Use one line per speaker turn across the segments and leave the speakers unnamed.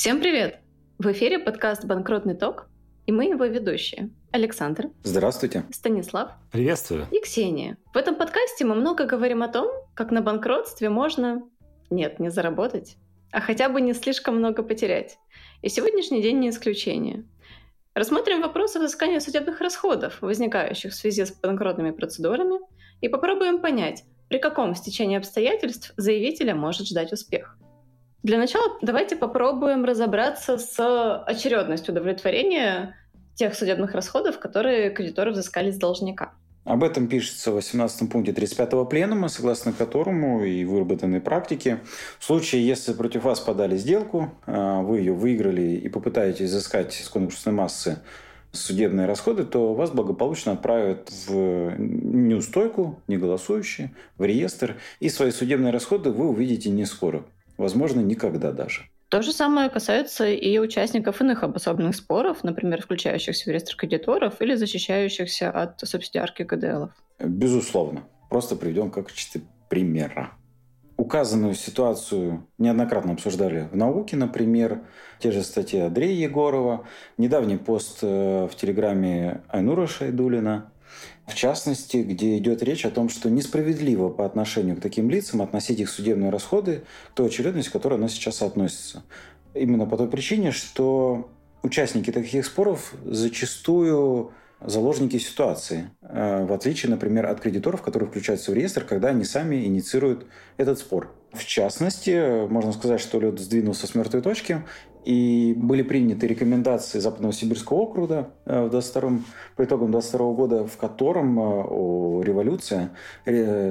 Всем привет! В эфире подкаст «Банкротный ток» и мы его ведущие. Александр.
Здравствуйте.
Станислав.
Приветствую.
И Ксения. В этом подкасте мы много говорим о том, как на банкротстве можно... Нет, не заработать, а хотя бы не слишком много потерять. И сегодняшний день не исключение. Рассмотрим вопросы взыскания судебных расходов, возникающих в связи с банкротными процедурами, и попробуем понять, при каком стечении обстоятельств заявителя может ждать успех. Для начала давайте попробуем разобраться с очередностью удовлетворения тех судебных расходов, которые кредиторы взыскали с должника.
Об этом пишется в 18 пункте 35-го пленума, согласно которому и выработанной практике, в случае, если против вас подали сделку, а, вы ее выиграли и попытаетесь изыскать с конкурсной массы судебные расходы, то вас благополучно отправят в неустойку, неголосующие, в реестр, и свои судебные расходы вы увидите не скоро, возможно, никогда даже.
То же самое касается и участников иных обособленных споров, например, включающихся в реестр кредиторов или защищающихся от субсидиарки ГДЛов.
Безусловно. Просто приведем как качестве примера. Указанную ситуацию неоднократно обсуждали в науке, например, те же статьи Андрея Егорова, недавний пост э, в Телеграме Айнура Шайдулина, в частности, где идет речь о том, что несправедливо по отношению к таким лицам относить их судебные расходы к той очередности, к которой она сейчас относится. Именно по той причине, что участники таких споров зачастую заложники ситуации, э, в отличие, например, от кредиторов, которые включаются в реестр, когда они сами инициируют этот спор. В частности, можно сказать, что лед сдвинулся с мертвой точки, и были приняты рекомендации Западного Сибирского округа э, в 22, по итогам 22 года, в котором э, о революции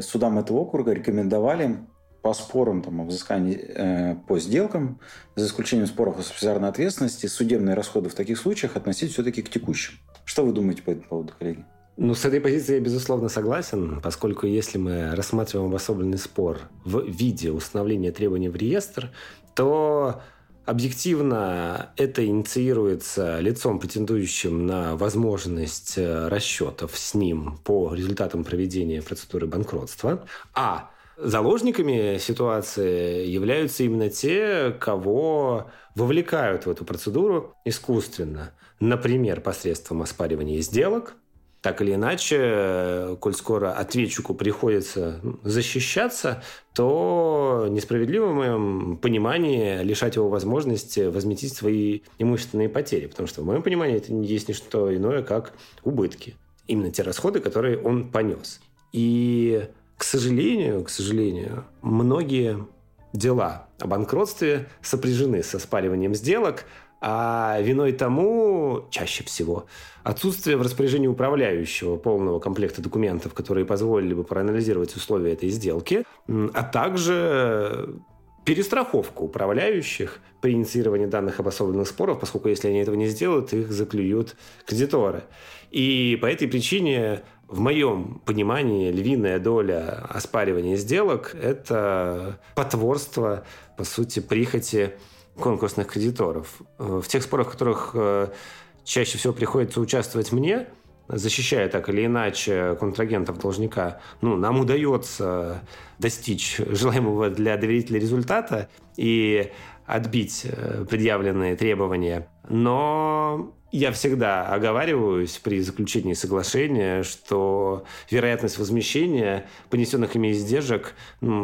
судам этого округа рекомендовали по спорам там, о взыскании э, по сделкам, за исключением споров о субсидиарной ответственности, судебные расходы в таких случаях относить все-таки к текущим. Что вы думаете по этому поводу, коллеги?
Ну, с этой позицией я, безусловно, согласен, поскольку если мы рассматриваем обособленный спор в виде установления требований в реестр, то Объективно это инициируется лицом, претендующим на возможность э, расчетов с ним по результатам проведения процедуры банкротства. А Заложниками ситуации являются именно те, кого вовлекают в эту процедуру искусственно. Например, посредством оспаривания сделок, так или иначе, коль скоро ответчику приходится защищаться, то несправедливо в моем понимании лишать его возможности возместить свои имущественные потери. Потому что в моем понимании это не есть ни что иное, как убытки. Именно те расходы, которые он понес. И к сожалению, к сожалению, многие дела о банкротстве сопряжены со спариванием сделок, а виной тому чаще всего отсутствие в распоряжении управляющего полного комплекта документов, которые позволили бы проанализировать условия этой сделки, а также перестраховку управляющих при инициировании данных обособленных споров, поскольку если они этого не сделают, их заклюют кредиторы. И по этой причине в моем понимании львиная доля оспаривания сделок – это потворство, по сути, прихоти конкурсных кредиторов. В тех спорах, в которых э, чаще всего приходится участвовать мне, защищая так или иначе контрагентов должника, ну, нам удается достичь желаемого для доверителя результата и отбить э, предъявленные требования. Но я всегда оговариваюсь при заключении соглашения, что вероятность возмещения понесенных ими издержек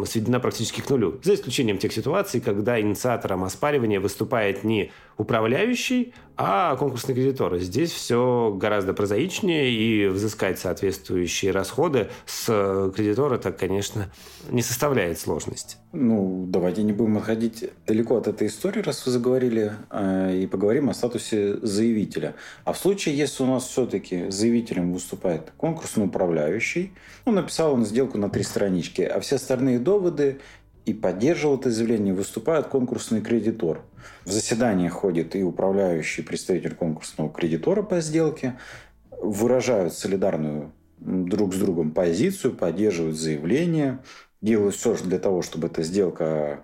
сведена практически к нулю. За исключением тех ситуаций, когда инициатором оспаривания выступает не управляющий, а конкурсный кредитор. Здесь все гораздо прозаичнее, и взыскать соответствующие расходы с кредитора так, конечно, не составляет сложности.
Ну, давайте не будем отходить далеко от этой истории, раз вы заговорили, э, и поговорим о статусе заявителя. А в случае, если у нас все-таки заявителем выступает конкурсный управляющий, ну, написал он сделку на три странички, а все остальные доводы и поддерживал это заявление, выступает конкурсный кредитор. В заседание ходит и управляющий представитель конкурсного кредитора по сделке, выражают солидарную друг с другом позицию, поддерживают заявление, делают все для того, чтобы эта сделка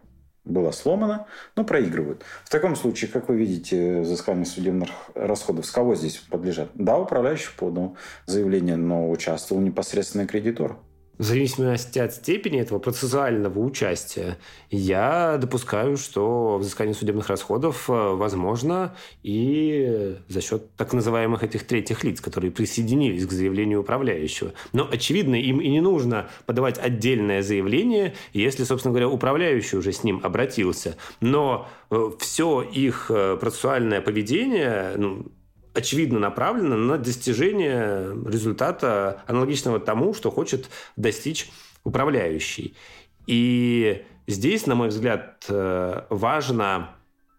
была сломана, но проигрывают. В таком случае, как вы видите, взыскание судебных расходов с кого здесь подлежат? Да, управляющий подал заявление, но участвовал непосредственно кредитор.
В зависимости от степени этого процессуального участия, я допускаю, что взыскание судебных расходов э, возможно и за счет так называемых этих третьих лиц, которые присоединились к заявлению управляющего. Но, очевидно, им и не нужно подавать отдельное заявление, если, собственно говоря, управляющий уже с ним обратился. Но э, все их э, процессуальное поведение ну, очевидно направлена на достижение результата аналогичного тому, что хочет достичь управляющий. И здесь, на мой взгляд, э, важно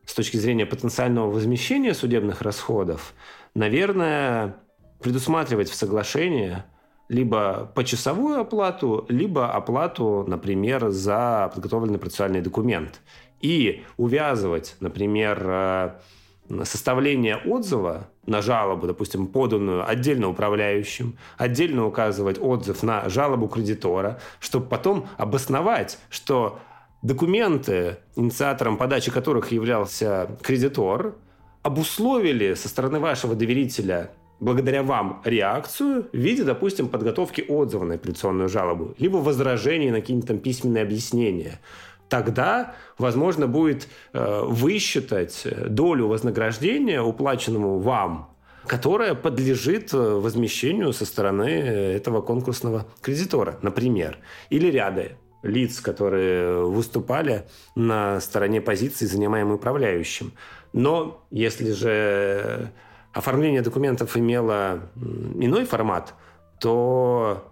с точки зрения потенциального возмещения судебных расходов, наверное, предусматривать в соглашении либо почасовую оплату, либо оплату, например, за подготовленный процессуальный документ. И увязывать, например, э, составление отзыва на жалобу, допустим, поданную отдельно управляющим, отдельно указывать отзыв на жалобу кредитора, чтобы потом обосновать, что документы, инициатором подачи которых являлся кредитор, обусловили со стороны вашего доверителя благодаря вам реакцию в виде, допустим, подготовки отзыва на апелляционную жалобу, либо возражений на какие-то там письменные объяснения тогда возможно будет э, высчитать долю вознаграждения, уплаченному вам, которая подлежит э, возмещению со стороны этого конкурсного кредитора, например, или ряда лиц, которые выступали на стороне позиции, занимаемой управляющим. Но если же оформление документов имело иной формат, то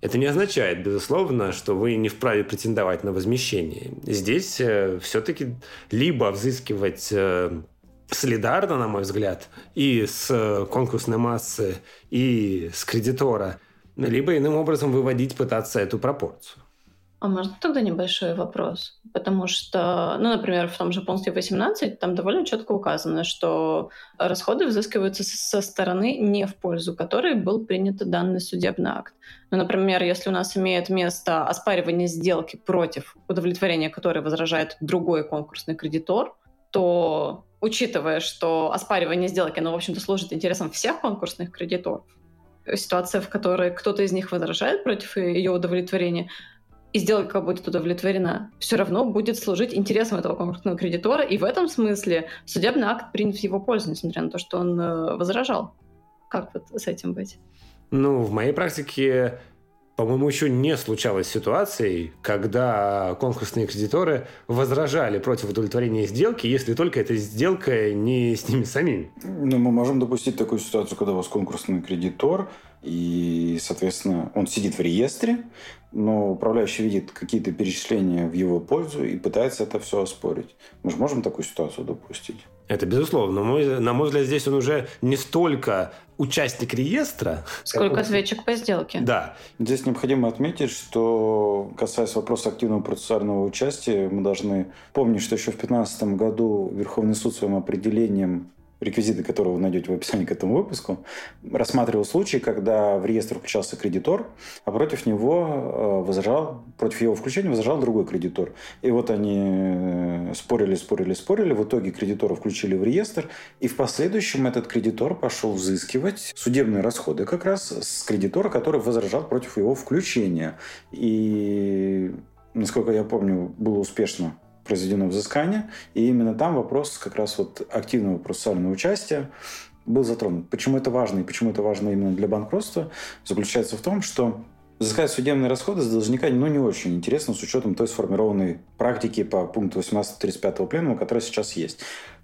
это не означает, безусловно, что вы не вправе претендовать на возмещение. Здесь э, все-таки либо взыскивать э, солидарно, на мой взгляд, и с конкурсной массы, и с кредитора, либо иным образом выводить, пытаться эту пропорцию.
А можно тогда небольшой вопрос? Потому что, ну, например, в том же пункте 18 там довольно четко указано, что расходы взыскиваются со стороны, не в пользу которой был принят данный судебный акт. Ну, например, если у нас имеет место оспаривание сделки против удовлетворения которой возражает другой конкурсный кредитор, то, учитывая, что оспаривание сделки, оно, в общем-то, служит интересам всех конкурсных кредиторов, ситуация, в которой кто-то из них возражает против ее удовлетворения, и сделка будет удовлетворена, все равно будет служить интересам этого конкретного кредитора, и в этом смысле судебный акт принят в его пользу, несмотря на то, что он э, возражал. Как вот с этим быть?
Ну, в моей практике по-моему, еще не случалось ситуации, когда конкурсные кредиторы возражали против удовлетворения сделки, если только эта сделка не с ними самими.
Ну, мы можем допустить такую ситуацию, когда у вас конкурсный кредитор, и, соответственно, он сидит в реестре, но управляющий видит какие-то перечисления в его пользу и пытается это все оспорить. Мы же можем такую ситуацию допустить?
Это безусловно. Мой, на мой взгляд, здесь он уже не столько участник реестра.
Сколько ответчик по сделке.
Да.
Здесь необходимо отметить, что касаясь вопроса активного процессуального участия, мы должны помнить, что еще в 2015 году Верховный суд своим определением реквизиты которого вы найдете в описании к этому выпуску, рассматривал случай, когда в реестр включался кредитор, а против него э, возражал, против его включения возражал другой кредитор. И вот они э, спорили, спорили, спорили, в итоге кредитора включили в реестр, и в последующем этот кредитор пошел взыскивать судебные расходы как раз с кредитора, который возражал против его включения. И, насколько я помню, было успешно произведено взыскание, и именно там вопрос как раз вот активного процессуального участия был затронут. Почему это важно и почему это важно именно для банкротства, заключается в том, что Взыскать судебные расходы с должника ну, не очень интересно с учетом той сформированной практики по пункту 18.35 пленума, которая сейчас есть.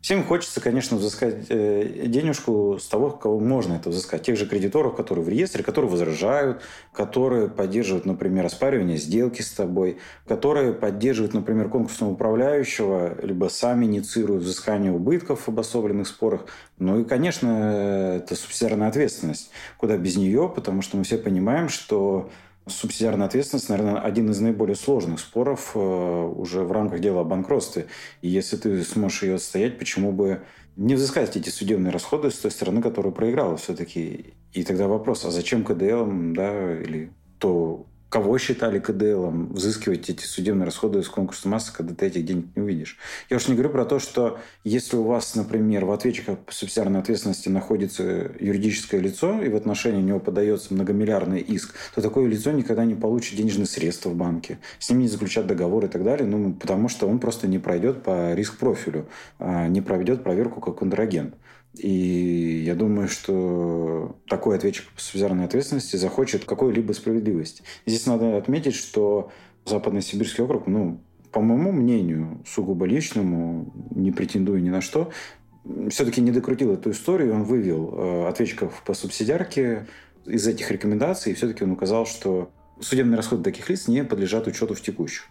Всем хочется, конечно, взыскать э, денежку с того, кого можно это взыскать. Тех же кредиторов, которые в реестре, которые возражают, которые поддерживают, например, оспаривание сделки с тобой, которые поддерживают, например, конкурсного управляющего, либо сами инициируют взыскание убытков в обособленных спорах. Ну и, конечно, это субсидиарная ответственность. Куда без нее, потому что мы все понимаем, что Субсидиарная ответственность, наверное, один из наиболее сложных споров э, уже в рамках дела о банкротстве. И если ты сможешь ее отстоять, почему бы не взыскать эти судебные расходы с той стороны, которая проиграла все-таки? И тогда вопрос, а зачем КДЛ, да, или то кого считали КДЛом, взыскивать эти судебные расходы из конкурса массы, когда ты этих денег не увидишь. Я уж не говорю про то, что если у вас, например, в ответчиках по субсидиарной ответственности находится юридическое лицо, и в отношении него подается многомиллиардный иск, то такое лицо никогда не получит денежные средства в банке. С ним не заключат договор и так далее, ну, потому что он просто не пройдет по риск-профилю, а не проведет проверку как контрагент. И я думаю, что такой ответчик по субсидиарной ответственности захочет какой-либо справедливости. Здесь надо отметить, что Западно-Сибирский округ, ну, по моему мнению, сугубо личному, не претендую ни на что, все-таки не докрутил эту историю, он вывел э, ответчиков по субсидиарке из этих рекомендаций, и все-таки он указал, что судебные расходы таких лиц не подлежат учету в текущих.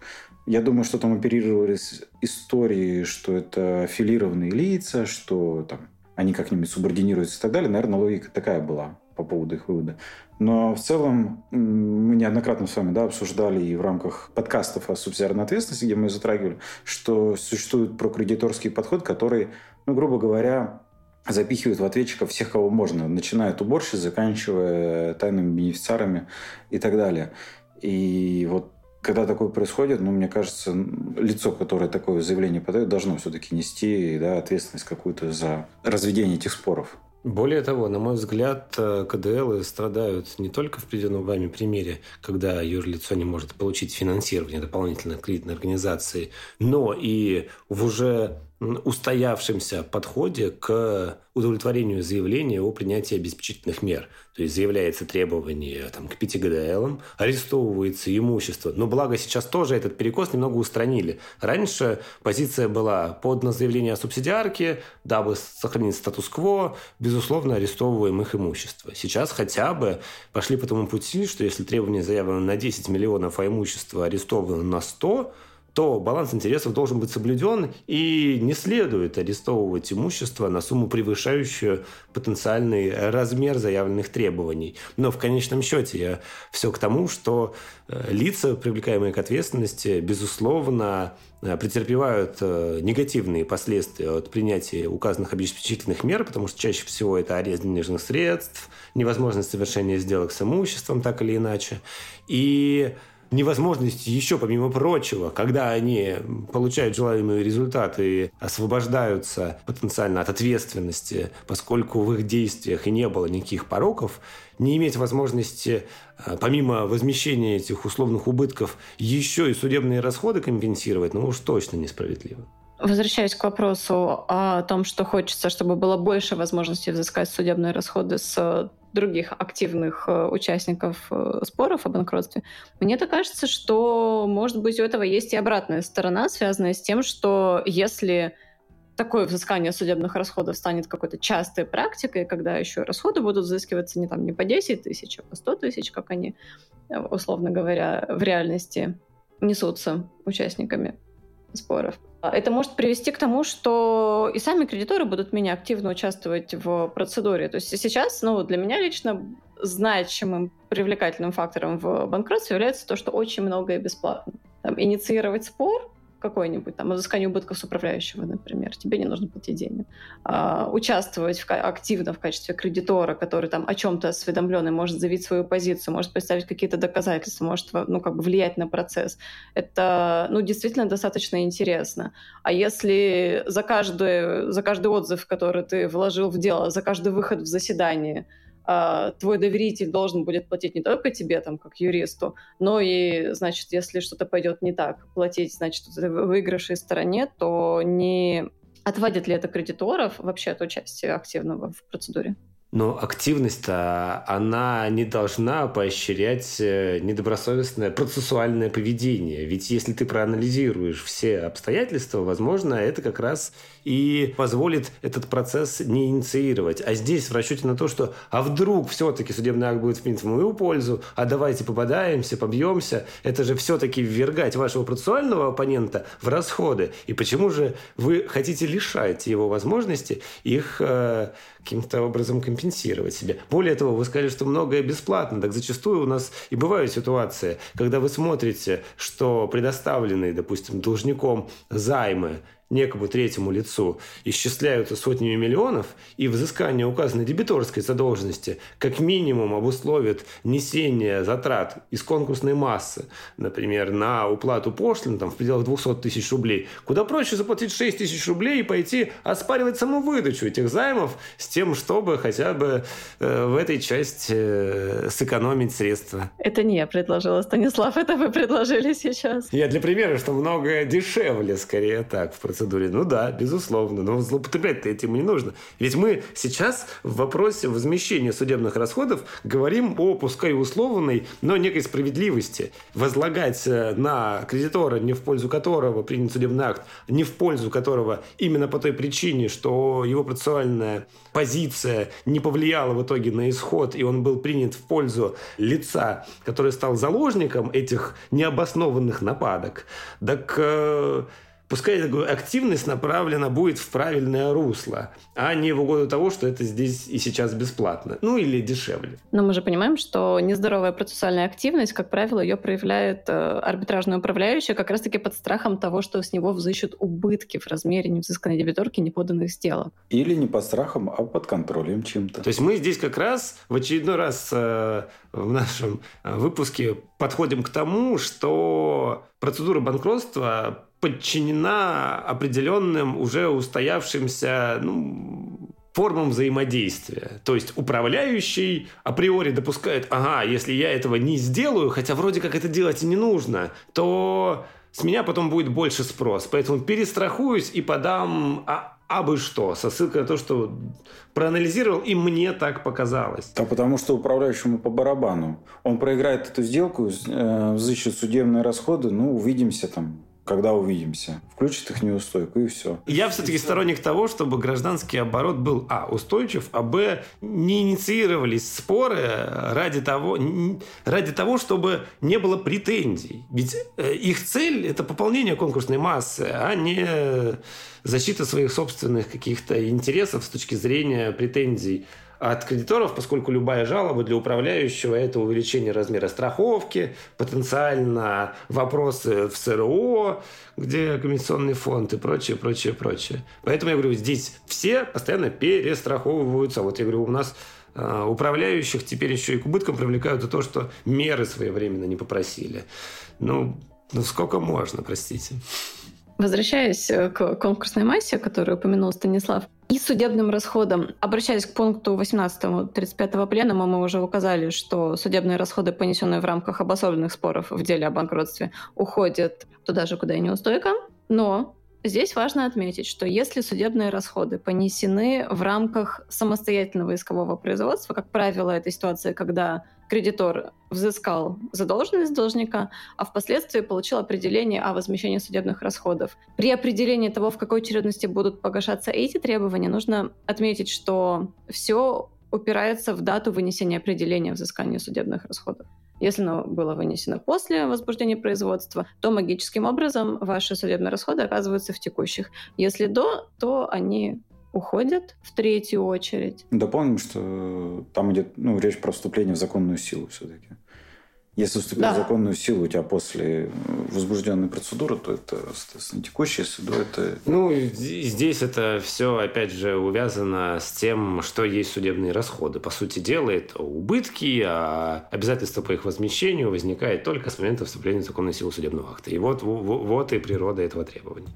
Я думаю, что там оперировались истории, что это аффилированные лица, что там они как-нибудь субординируются и так далее. Наверное, логика такая была по поводу их вывода. Но в целом мы неоднократно с вами да, обсуждали и в рамках подкастов о субсидиарной ответственности, где мы затрагивали, что существует прокредиторский подход, который, ну, грубо говоря, запихивает в ответчиков всех, кого можно, начиная от уборщиц, заканчивая тайными бенефициарами и так далее. И вот когда такое происходит, ну, мне кажется, лицо, которое такое заявление подает, должно все-таки нести да, ответственность какую-то за разведение этих споров.
Более того, на мой взгляд, э, КДЛ страдают не только в приведенном вами примере, когда юрлицо не может получить финансирование дополнительной кредитной организации, но и в уже устоявшемся подходе к удовлетворению заявления о принятии обеспечительных мер. То есть заявляется требование там, к 5 ГДЛ, арестовывается имущество. Но благо сейчас тоже этот перекос немного устранили. Раньше позиция была подано заявление о субсидиарке, дабы сохранить статус-кво, безусловно, арестовываем их имущество. Сейчас хотя бы пошли по тому пути, что если требование заявлено на 10 миллионов, а имущество арестовано на 100, то баланс интересов должен быть соблюден и не следует арестовывать имущество на сумму, превышающую потенциальный размер заявленных требований. Но в конечном счете все к тому, что э, лица, привлекаемые к ответственности, безусловно, э, претерпевают э, негативные последствия от принятия указанных обеспечительных мер, потому что чаще всего это арест денежных средств, невозможность совершения сделок с имуществом так или иначе. И невозможность еще, помимо прочего, когда они получают желаемые результаты и освобождаются потенциально от ответственности, поскольку в их действиях и не было никаких пороков, не иметь возможности, э, помимо возмещения этих условных убытков, еще и судебные расходы компенсировать, ну уж точно несправедливо.
Возвращаясь к вопросу о том, что хочется, чтобы было больше возможностей взыскать судебные расходы с других активных э, участников э, споров о банкротстве, мне так кажется, что, может быть, у этого есть и обратная сторона, связанная с тем, что если такое взыскание судебных расходов станет какой-то частой практикой, когда еще расходы будут взыскиваться не, там, не по 10 тысяч, а по 100 тысяч, как они, э, условно говоря, в реальности несутся участниками споров. Это может привести к тому, что и сами кредиторы будут менее активно участвовать в процедуре. То есть сейчас, ну, для меня лично значимым привлекательным фактором в банкротстве является то, что очень многое бесплатно. Там, инициировать спор какой-нибудь, там, взыскание убытков с управляющего, например, тебе не нужно платить денег. А, участвовать в, активно в качестве кредитора, который там о чем-то осведомленный, может заявить свою позицию, может представить какие-то доказательства, может ну, как бы влиять на процесс. Это ну, действительно достаточно интересно. А если за каждый, за каждый отзыв, который ты вложил в дело, за каждый выход в заседание, а, твой доверитель должен будет платить не только тебе, там, как юристу, но и, значит, если что-то пойдет не так, платить, значит, в выигрышей стороне, то не отводит ли это кредиторов вообще от участия активного в процедуре?
Но активность-то, она не должна поощрять э, недобросовестное процессуальное поведение. Ведь если ты проанализируешь все обстоятельства, возможно, это как раз и позволит этот процесс не инициировать. А здесь в расчете на то, что а вдруг все-таки судебный акт будет принципе в мою пользу, а давайте попадаемся, побьемся, это же все-таки ввергать вашего процессуального оппонента в расходы. И почему же вы хотите лишать его возможности их э, каким-то образом компенсировать себе. Более того, вы сказали, что многое бесплатно. Так зачастую у нас и бывают ситуации, когда вы смотрите, что предоставленные, допустим, должником займы некому третьему лицу исчисляются сотнями миллионов, и взыскание указанной дебиторской задолженности как минимум обусловит несение затрат из конкурсной массы, например, на уплату пошлин там, в пределах 200 тысяч рублей, куда проще заплатить 6 тысяч рублей и пойти оспаривать саму выдачу этих займов с тем, чтобы хотя бы э, в этой части э, сэкономить средства.
Это не я предложила, Станислав, это вы предложили сейчас.
Я для примера, что многое дешевле, скорее так, в процедуре. Ну да, безусловно, но злоупотреблять-то этим не нужно. Ведь мы сейчас в вопросе возмещения судебных расходов говорим о, пускай условной, но некой справедливости. Возлагать э, на кредитора, не в пользу которого принят судебный акт, не в пользу которого именно по той причине, что его процессуальная позиция не повлияла в итоге на исход, и он был принят в пользу лица, который стал заложником этих необоснованных нападок. Так пускай активность направлена будет в правильное русло, а не в угоду того, что это здесь и сейчас бесплатно. Ну или дешевле.
Но мы же понимаем, что нездоровая процессуальная активность, как правило, ее проявляет э, арбитражный управляющий как раз-таки под страхом того, что с него взыщут убытки в размере невзысканной дебиторки неподанных сделок.
Или не под страхом, а под контролем чем-то.
То есть мы здесь как раз в очередной раз э, в нашем э, выпуске подходим к тому, что процедура банкротства подчинена определенным уже устоявшимся ну, формам взаимодействия. То есть управляющий априори допускает, ага, если я этого не сделаю, хотя вроде как это делать и не нужно, то с меня потом будет больше спрос. Поэтому перестрахуюсь и подам а, а что, со ссылкой на то, что проанализировал, и мне так показалось.
А потому что управляющему по барабану. Он проиграет эту сделку, э, взыщет судебные расходы, ну, увидимся там когда увидимся. Включит их неустойку и все.
Я все-таки сторонник того, чтобы гражданский оборот был, а, устойчив, а, б, не инициировались споры ради того, ради того, чтобы не было претензий. Ведь э, их цель – это пополнение конкурсной массы, а не защита своих собственных каких-то интересов с точки зрения претензий от кредиторов, поскольку любая жалоба для управляющего – это увеличение размера страховки, потенциально вопросы в СРО, где комиссионный фонд и прочее, прочее, прочее. Поэтому я говорю, здесь все постоянно перестраховываются. Вот я говорю, у нас а, управляющих теперь еще и к убыткам привлекают за то, что меры своевременно не попросили. Ну, ну сколько можно, простите.
Возвращаясь э, к конкурсной массе, которую упомянул Станислав, и судебным расходам. Обращаясь к пункту 18 35 пленума, мы уже указали, что судебные расходы, понесенные в рамках обособленных споров в деле о банкротстве, уходят туда же, куда и неустойка. Но Здесь важно отметить, что если судебные расходы понесены в рамках самостоятельного искового производства, как правило, это ситуация, когда кредитор взыскал задолженность должника, а впоследствии получил определение о возмещении судебных расходов. При определении того, в какой очередности будут погашаться эти требования, нужно отметить, что все упирается в дату вынесения определения взыскания судебных расходов. Если оно было вынесено после возбуждения производства, то магическим образом ваши судебные расходы оказываются в текущих. Если до, то они уходят в третью очередь.
Дополним, что там идет ну, речь про вступление в законную силу все-таки. Если вступил да. в законную силу у тебя после возбужденной процедуры, то это, соответственно, текущее суду это...
Ну, здесь это все, опять же, увязано с тем, что есть судебные расходы. По сути дела, это убытки, а обязательство по их возмещению возникает только с момента вступления в законную силу судебного акта. И вот, вот и природа этого требования.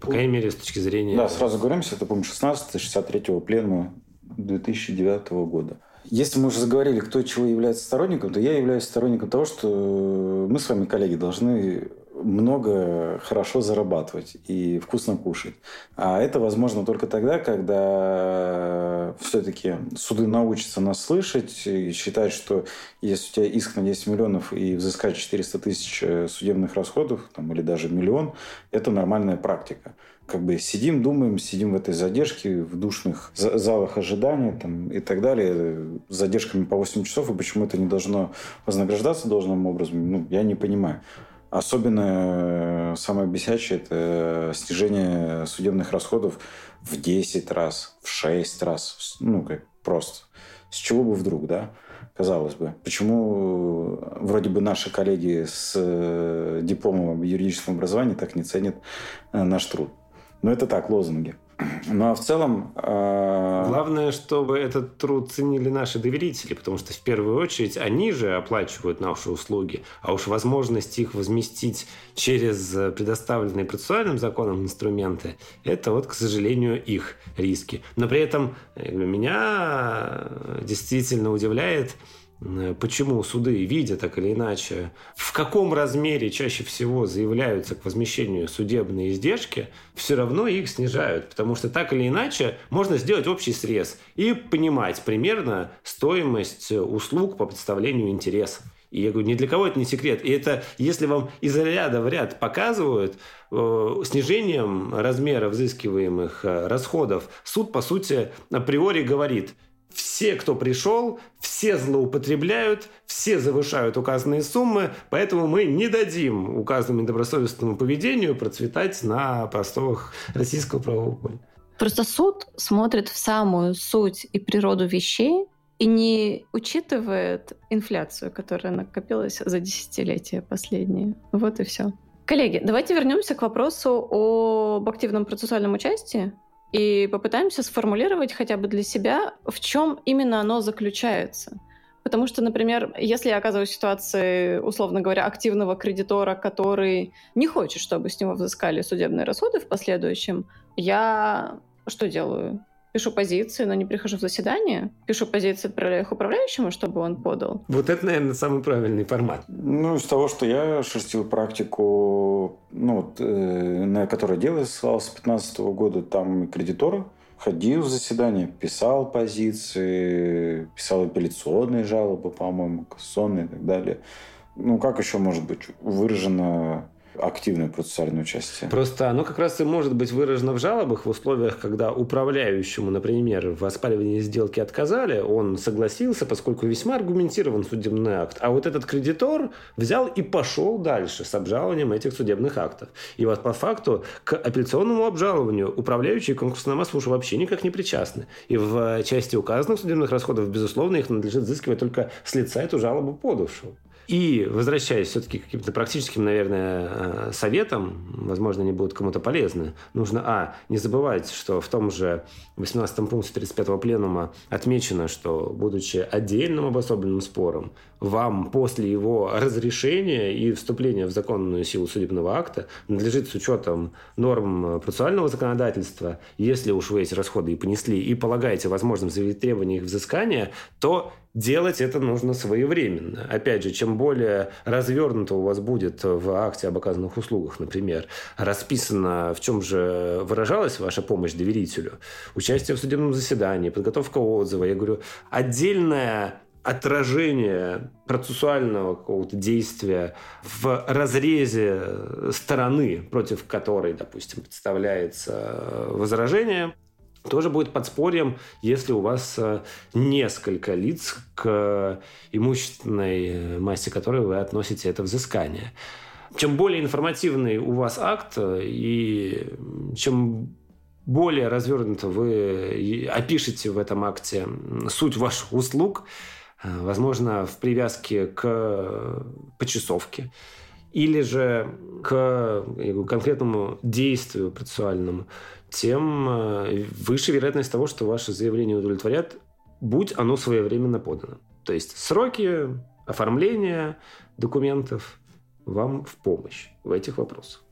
По крайней мере, с точки зрения...
Да, сразу говорим, это, по-моему, 16-63 пленума 2009 года. Если мы уже заговорили, кто чего является сторонником, то я являюсь сторонником того, что мы с вами, коллеги, должны много хорошо зарабатывать и вкусно кушать. А это возможно только тогда, когда все-таки суды научатся нас слышать и считать, что если у тебя иск на 10 миллионов и взыскать 400 тысяч судебных расходов, там, или даже миллион, это нормальная практика как бы сидим, думаем, сидим в этой задержке, в душных залах ожидания там, и так далее, с задержками по 8 часов, и почему это не должно вознаграждаться должным образом, ну, я не понимаю. Особенно э, самое бесячее – это снижение судебных расходов в 10 раз, в 6 раз. Ну, как просто. С чего бы вдруг, да? Казалось бы. Почему э, вроде бы наши коллеги с э, дипломом об юридическом образовании так не ценят наш труд? Но это так, лозунги. Ну а в целом...
Э... Главное, чтобы этот труд ценили наши доверители, потому что в первую очередь они же оплачивают наши услуги, а уж возможность их возместить через предоставленные процессуальным законом инструменты, это вот, к сожалению, их риски. Но при этом меня действительно удивляет Э, почему суды, видя так или иначе, в каком размере чаще всего заявляются к возмещению судебные издержки, все равно их снижают. Потому что так или иначе можно сделать общий срез и понимать примерно стоимость услуг по представлению интереса. И я говорю, ни для кого это не секрет. И это, если вам из ряда в ряд показывают э, снижением размера взыскиваемых э, расходов, суд, по сути, априори говорит – все, кто пришел, все злоупотребляют, все завышают указанные суммы, поэтому мы не дадим указанному недобросовестному поведению процветать на просторах российского правового поля.
Просто суд смотрит в самую суть и природу вещей и не учитывает инфляцию, которая накопилась за десятилетия последние. Вот и все. Коллеги, давайте вернемся к вопросу об активном процессуальном участии и попытаемся сформулировать хотя бы для себя, в чем именно оно заключается. Потому что, например, если я оказываюсь в ситуации, условно говоря, активного кредитора, который не хочет, чтобы с него взыскали судебные расходы в последующем, я что делаю? Пишу позиции, но не прихожу в заседание, пишу позиции, отправляю их управляющему, чтобы он подал.
Вот это, наверное, самый правильный формат.
Ну, из того, что я шерстил практику, ну, э, на которой дело ссылался с 2015 года, там и кредитор ходил в заседание, писал позиции, писал апелляционные жалобы, по-моему, кассационные и так далее. Ну, как еще может быть выражено активное процессуальное участие.
Просто оно как раз и может быть выражено в жалобах в условиях, когда управляющему, например, в оспаривании сделки отказали, он согласился, поскольку весьма аргументирован судебный акт. А вот этот кредитор взял и пошел дальше с обжалованием этих судебных актов. И вот по факту к апелляционному обжалованию управляющие конкурсная масса вообще никак не причастны. И в части указанных судебных расходов, безусловно, их надлежит взыскивать только с лица эту жалобу подавшего. И возвращаясь все-таки к каким-то практическим, наверное, э, советам, возможно, они будут кому-то полезны, нужно, а, не забывать, что в том же 18 пункте 35-го пленума отмечено, что, будучи отдельным обособленным спором, вам после его разрешения и вступления в законную силу судебного акта надлежит с учетом норм процессуального законодательства, если уж вы эти расходы и понесли, и полагаете возможным заявить требования их взыскания, то делать это нужно своевременно. Опять же, чем более развернуто у вас будет в акте об оказанных услугах, например, расписано, в чем же выражалась ваша помощь доверителю, участие в судебном заседании, подготовка отзыва, я говорю, отдельная отражение процессуального какого-то действия в разрезе стороны, против которой, допустим, представляется возражение, тоже будет подспорьем, если у вас э, несколько лиц, к имущественной массе которой вы относите это взыскание. Чем более информативный у вас акт, э, и чем более развернуто вы опишете в этом акте суть ваших услуг, э, возможно, в привязке к почасовке, или же к конкретному действию процессуальному, тем э, выше вероятность того, что ваше заявление удовлетворят, будь оно своевременно подано. То есть сроки оформления документов вам в помощь в этих вопросах.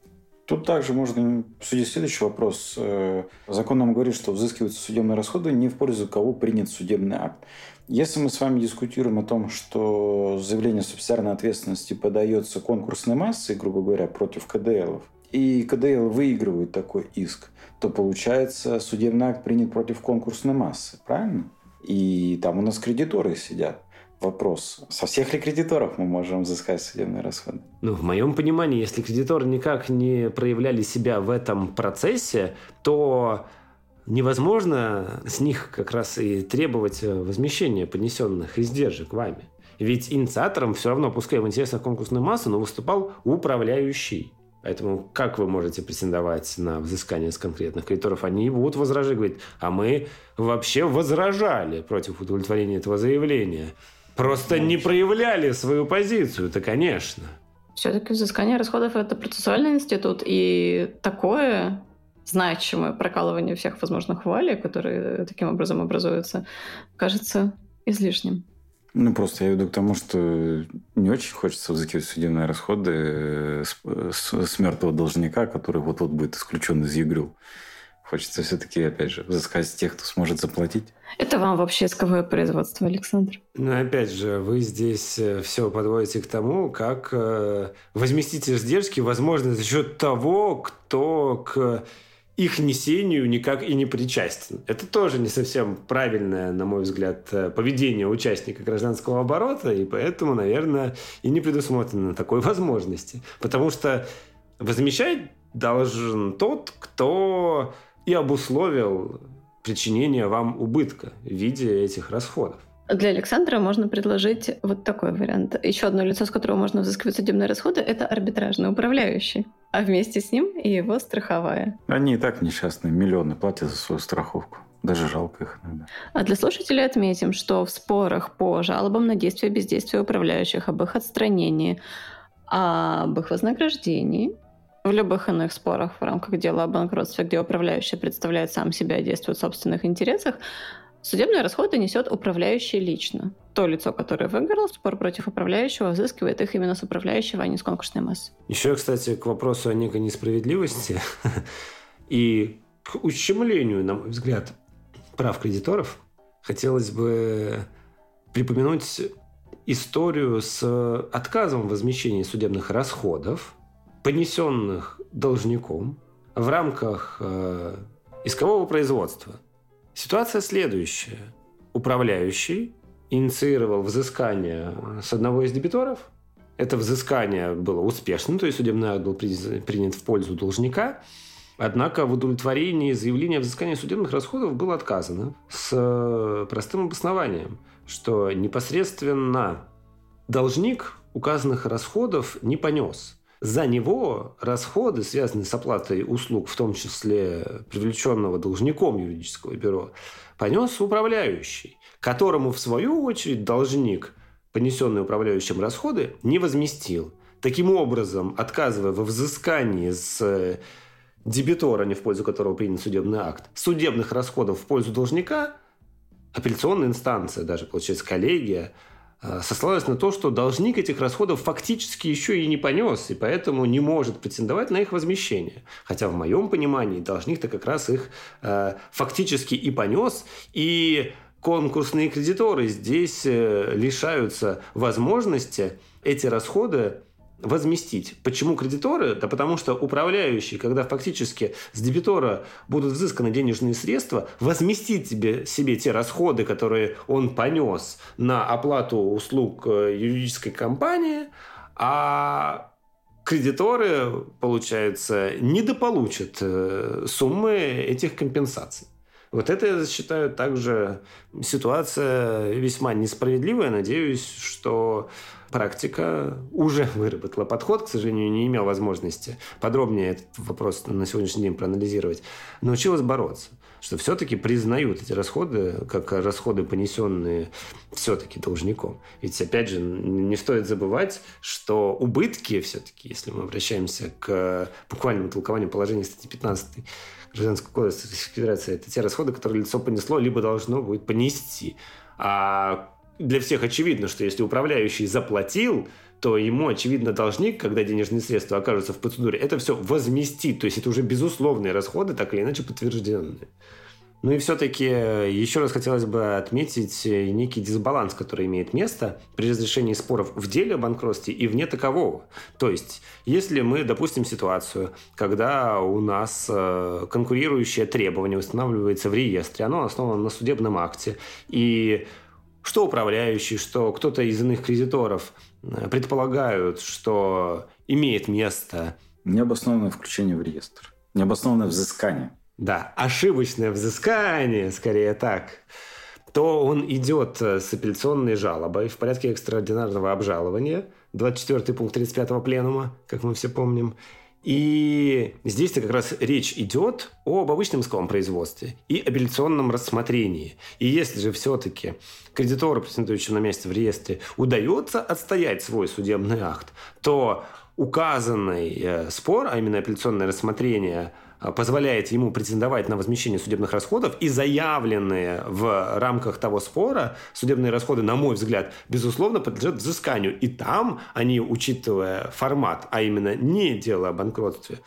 Тут также можно обсудить следующий вопрос. Э, закон нам говорит, что взыскиваются судебные расходы не в пользу кого принят судебный акт. Если мы с вами дискутируем о том, что заявление субсидиарной ответственности подается конкурсной массой, грубо говоря, против КДЛов, и КДЛ выигрывает такой иск, то получается судебный акт принят против конкурсной массы, правильно? И там у нас кредиторы сидят. Вопрос, со всех ли кредиторов мы можем взыскать судебные расходы?
Ну, в моем понимании, если кредиторы никак не проявляли себя в этом процессе, то невозможно с них как раз и требовать возмещения поднесенных издержек вами. Ведь инициатором все равно, пускай в интересах конкурсной массы, но выступал управляющий. Поэтому как вы можете претендовать на взыскание с конкретных кредиторов? Они будут возражать, говорить, а мы вообще возражали против удовлетворения этого заявления. Просто не проявляли свою позицию, это конечно.
Все-таки взыскание расходов – это процессуальный институт, и такое значимое прокалывание всех возможных вуалей, которые таким образом образуются, кажется излишним.
Ну, просто я веду к тому, что не очень хочется взыскивать судебные расходы э, с, с, с мертвого должника, который вот-вот будет исключен из ЕГРЮ. Хочется все-таки, опять же, взыскать с тех, кто сможет заплатить.
Это вам вообще исковое производство, Александр?
Ну, опять же, вы здесь э, все подводите к тому, как э, возместить издержки, возможно, за счет того, кто к их несению никак и не причастен. Это тоже не совсем правильное, на мой взгляд, э, поведение участника гражданского оборота, и поэтому, наверное, и не предусмотрено такой возможности. Потому что возмещать должен тот, кто и обусловил причинение вам убытка в виде этих расходов.
Для Александра можно предложить вот такой вариант. Еще одно лицо, с которого можно взыскивать судебные расходы, это арбитражный управляющий. А вместе с ним и его страховая.
Они и так несчастные, миллионы платят за свою страховку. Даже жалко их иногда.
А для слушателей отметим, что в спорах по жалобам на действия и бездействие управляющих, об их отстранении, об их вознаграждении, в любых иных спорах в рамках дела о банкротстве, где управляющий представляет сам себя и действует в собственных интересах, Судебные расходы несет управляющий лично. То лицо, которое выиграло спор против управляющего, взыскивает их именно с управляющего, а не с конкурсной массы.
Еще, кстати, к вопросу о некой несправедливости и к ущемлению, на мой взгляд, прав кредиторов, хотелось бы припомянуть историю с отказом в возмещении судебных расходов, понесенных должником в рамках э, искового производства – Ситуация следующая. Управляющий инициировал взыскание с одного из дебиторов. Это взыскание было успешным, то есть судебный акт был принят в пользу должника. Однако в удовлетворении заявления о взыскании судебных расходов было отказано с э, простым обоснованием, что непосредственно должник указанных расходов не понес – за него расходы, связанные с оплатой услуг, в том числе привлеченного должником юридического бюро, понес управляющий, которому, в свою очередь, должник, понесенные управляющим расходы, не возместил. Таким образом, отказывая во взыскании с дебитора, не в пользу которого принят судебный акт, судебных расходов в пользу должника, апелляционная инстанция, даже, получается, коллегия, Э, сослалась на то, что должник этих расходов фактически еще и не понес, и поэтому не может претендовать на их возмещение. Хотя в моем понимании должник-то как раз их э, фактически и понес, и конкурсные кредиторы здесь э, лишаются возможности эти расходы возместить. Почему кредиторы? Да потому что управляющий, когда фактически с дебитора будут взысканы денежные средства, возместит себе, себе те расходы, которые он понес на оплату услуг э, юридической компании, а кредиторы, получается, недополучат э, суммы этих компенсаций. Вот это, я считаю, также ситуация весьма несправедливая. Надеюсь, что практика уже выработала подход, к сожалению, не имел возможности подробнее этот вопрос на сегодняшний день проанализировать, научилась бороться что все-таки признают эти расходы как расходы, понесенные все-таки должником. Ведь, опять же, не стоит забывать, что убытки все-таки, если мы обращаемся к буквальному толкованию положения статьи 15 Гражданского кодекса Российской Федерации, это те расходы, которые лицо понесло, либо должно будет понести. А для всех очевидно, что если управляющий заплатил, то ему, очевидно, должник, когда денежные средства окажутся в процедуре, это все возместит. То есть это уже безусловные расходы, так или иначе подтвержденные. Ну и все-таки э, еще раз хотелось бы отметить э, некий дисбаланс, который имеет место при разрешении споров в деле о банкротстве и вне такового. То есть, если мы допустим ситуацию, когда у нас э, конкурирующее требование устанавливается в реестре, оно основано на судебном акте, и что управляющий, что кто-то из иных кредиторов предполагают, что имеет место...
Необоснованное включение в реестр. Необоснованное взыскание
да, ошибочное взыскание, скорее так, то он идет э, с апелляционной жалобой в порядке экстраординарного обжалования, 24 пункт 35 пленума, как мы все помним. И здесь-то как раз речь идет об обычном исковом производстве и апелляционном рассмотрении. И если же все-таки кредитору, претендующему на месте в реестре, удается отстоять свой судебный акт, то указанный э, спор, а именно апелляционное рассмотрение – позволяет ему претендовать на возмещение судебных расходов, и заявленные в рамках того спора судебные расходы, на мой взгляд, безусловно, подлежат взысканию. И там они, учитывая формат, а именно не дело о банкротстве,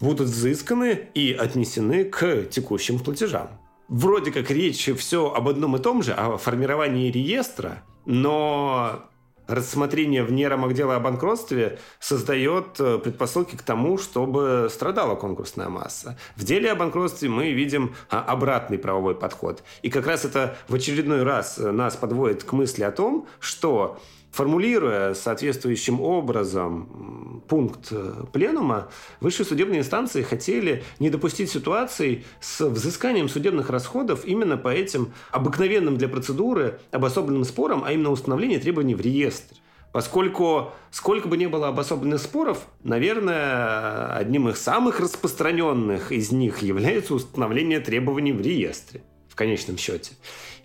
будут взысканы и отнесены к текущим платежам. Вроде как речь все об одном и том же, о формировании реестра, но рассмотрение вне рамок дела о банкротстве создает э, предпосылки к тому, чтобы страдала конкурсная масса. В деле о банкротстве мы видим а, обратный правовой подход. И как раз это в очередной раз э, нас подводит к мысли о том, что Формулируя соответствующим образом пункт э, пленума, высшие судебные инстанции хотели не допустить ситуации с взысканием судебных расходов именно по этим обыкновенным для процедуры обособленным спорам, а именно установление требований в реестре. Поскольку сколько бы ни было обособленных споров, наверное, одним из самых распространенных из них является установление требований в реестре в конечном счете.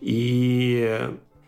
И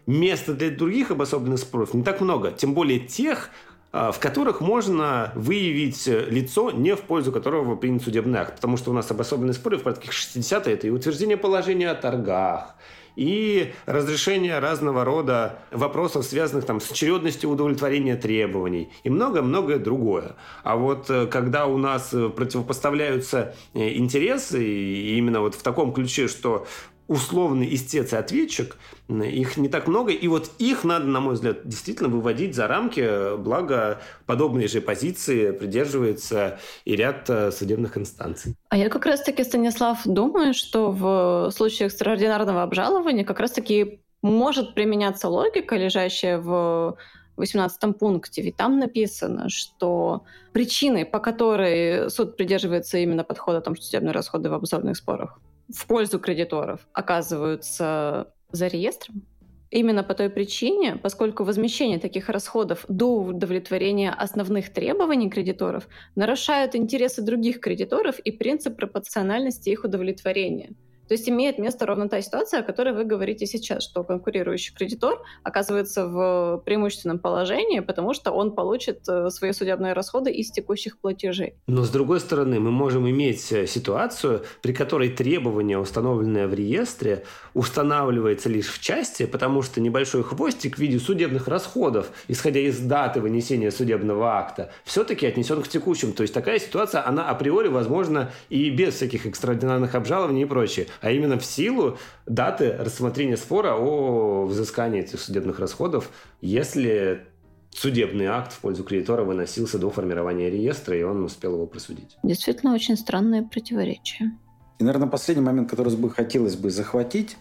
места для других обособленных споров не так много. Тем более тех, а, в которых можно выявить лицо, не в пользу которого принят судебный акт. Потому что у нас обособленные споры в порядке 60 это и утверждение положения о торгах, и разрешение разного рода вопросов, связанных там, с очередностью удовлетворения требований и многое-многое другое. А вот э, когда у нас э, противопоставляются э, интересы, и именно вот в таком ключе, что условный истец и ответчик, их не так много, и вот их надо, на мой взгляд, действительно выводить за рамки, благо подобные же позиции придерживается и ряд э, судебных инстанций.
А я как раз-таки, Станислав, думаю, что в случае экстраординарного обжалования как раз-таки может применяться логика, лежащая в 18 пункте, ведь там написано, что причиной, по которой суд придерживается именно подхода там, судебные расходы в обзорных спорах, в пользу кредиторов оказываются за реестром. Именно по той причине, поскольку возмещение таких расходов до удовлетворения основных требований кредиторов нарушает интересы других кредиторов и принцип пропорциональности их удовлетворения. То есть имеет место ровно та ситуация, о которой вы говорите сейчас, что конкурирующий кредитор оказывается в преимущественном положении, потому что он получит э, свои судебные расходы из текущих платежей.
Но с другой стороны, мы можем иметь э, ситуацию, при которой требование, установленное в реестре, устанавливается лишь в части, потому что небольшой хвостик в виде судебных расходов, исходя из даты вынесения судебного акта, все-таки отнесен к текущим. То есть такая ситуация, она априори возможна и без всяких экстраординарных обжалований и прочее а именно в силу даты рассмотрения спора о взыскании этих судебных расходов, если судебный акт в пользу кредитора выносился до формирования реестра, и он успел его просудить.
Действительно, очень странное противоречие.
И, наверное, последний момент, который бы хотелось бы захватить,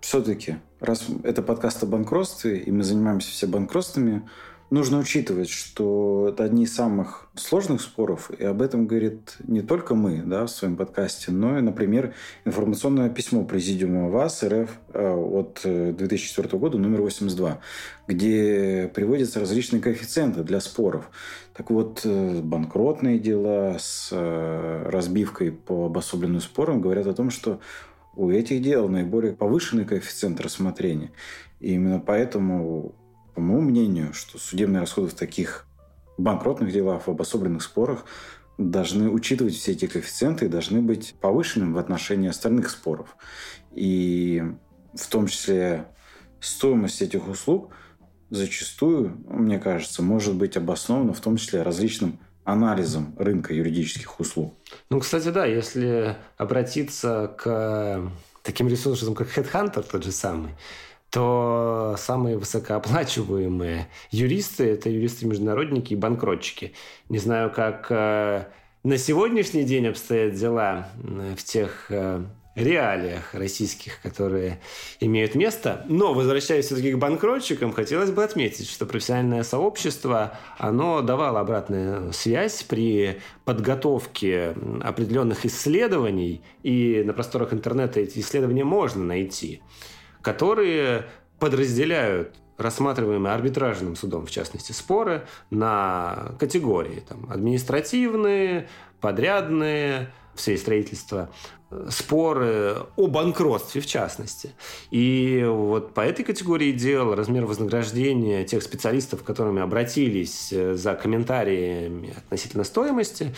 все-таки, раз это подкаст о банкротстве, и мы занимаемся все банкротствами, нужно учитывать, что это одни из самых сложных споров, и об этом говорит не только мы да, в своем подкасте, но и, например, информационное письмо Президиума ВАС РФ э, от 2004 э, года, номер 82, где приводятся различные коэффициенты для споров. Так вот, э, банкротные дела с разбивкой по обособленным спорам говорят о том, что у этих дел наиболее повышенный коэффициент рассмотрения. И именно поэтому по моему мнению, что судебные расходы в таких банкротных делах, в обособленных спорах должны учитывать все эти коэффициенты и должны быть повышенными в отношении остальных споров. И в том числе стоимость этих услуг зачастую, мне кажется, может быть обоснована в том числе различным анализом рынка юридических услуг.
Ну, кстати, да, если обратиться к таким ресурсам, как Headhunter, тот же самый, то самые высокооплачиваемые юристы – это юристы-международники и банкротчики. Не знаю, как э, на сегодняшний день обстоят дела в тех э, реалиях российских, которые имеют место. Но, возвращаясь все-таки к банкротчикам, хотелось бы отметить, что профессиональное сообщество, оно давало обратную связь при подготовке определенных исследований, и на просторах интернета эти исследования можно найти которые подразделяют рассматриваемые арбитражным судом, в частности, споры на категории. Там, административные, подрядные, все строительства, споры о банкротстве в частности. И вот по этой категории дел размер вознаграждения тех специалистов, к которым обратились за комментариями относительно стоимости,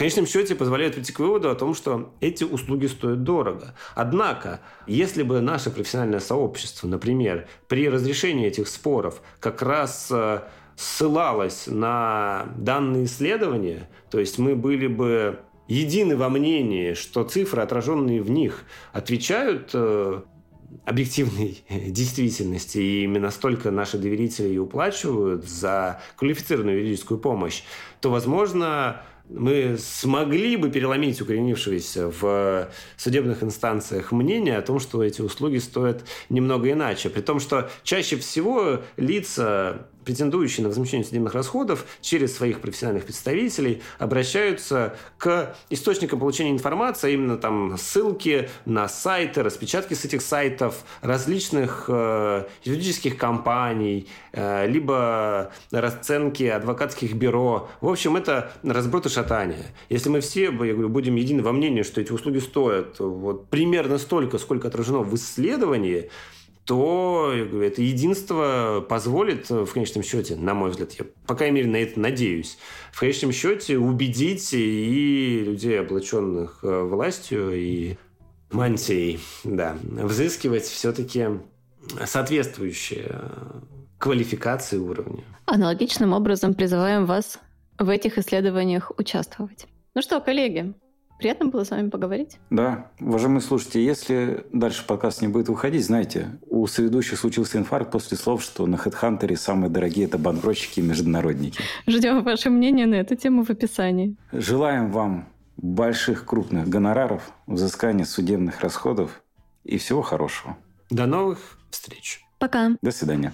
конечном счете позволяет прийти к выводу о том, что эти услуги стоят дорого. Однако, если бы наше профессиональное сообщество, например, при разрешении этих споров как раз э, ссылалось на данные исследования, то есть мы были бы едины во мнении, что цифры, отраженные в них, отвечают э, объективной действительности, и именно столько наши доверители и уплачивают за квалифицированную юридическую помощь, то, возможно, мы смогли бы переломить укоренившееся в судебных инстанциях мнение о том, что эти услуги стоят немного иначе. При том, что чаще всего лица претендующие на возмещение судебных расходов через своих профессиональных представителей обращаются к источникам получения информации, а именно там ссылки на сайты, распечатки с этих сайтов, различных э, юридических компаний, э, либо расценки адвокатских бюро. В общем, это разброд и шатание. Если мы все я говорю, будем едины во мнении, что эти услуги стоят вот, примерно столько, сколько отражено в исследовании, то я говорю, это единство позволит в конечном счете, на мой взгляд, я по крайней мере на это надеюсь, в конечном счете убедить и людей, облаченных э, властью и мантией, да, взыскивать все-таки соответствующие квалификации уровня.
Аналогичным образом призываем вас в этих исследованиях участвовать. Ну что, коллеги, Приятно было с вами поговорить.
Да. Уважаемые слушатели, если дальше подкаст не будет выходить, знаете, у соведущих случился инфаркт после слов, что на HeadHunter самые дорогие – это банкротчики и международники.
Ждем ваше мнение на эту тему в описании.
Желаем вам больших крупных гонораров, взыскания судебных расходов и всего хорошего.
До новых встреч.
Пока.
До свидания.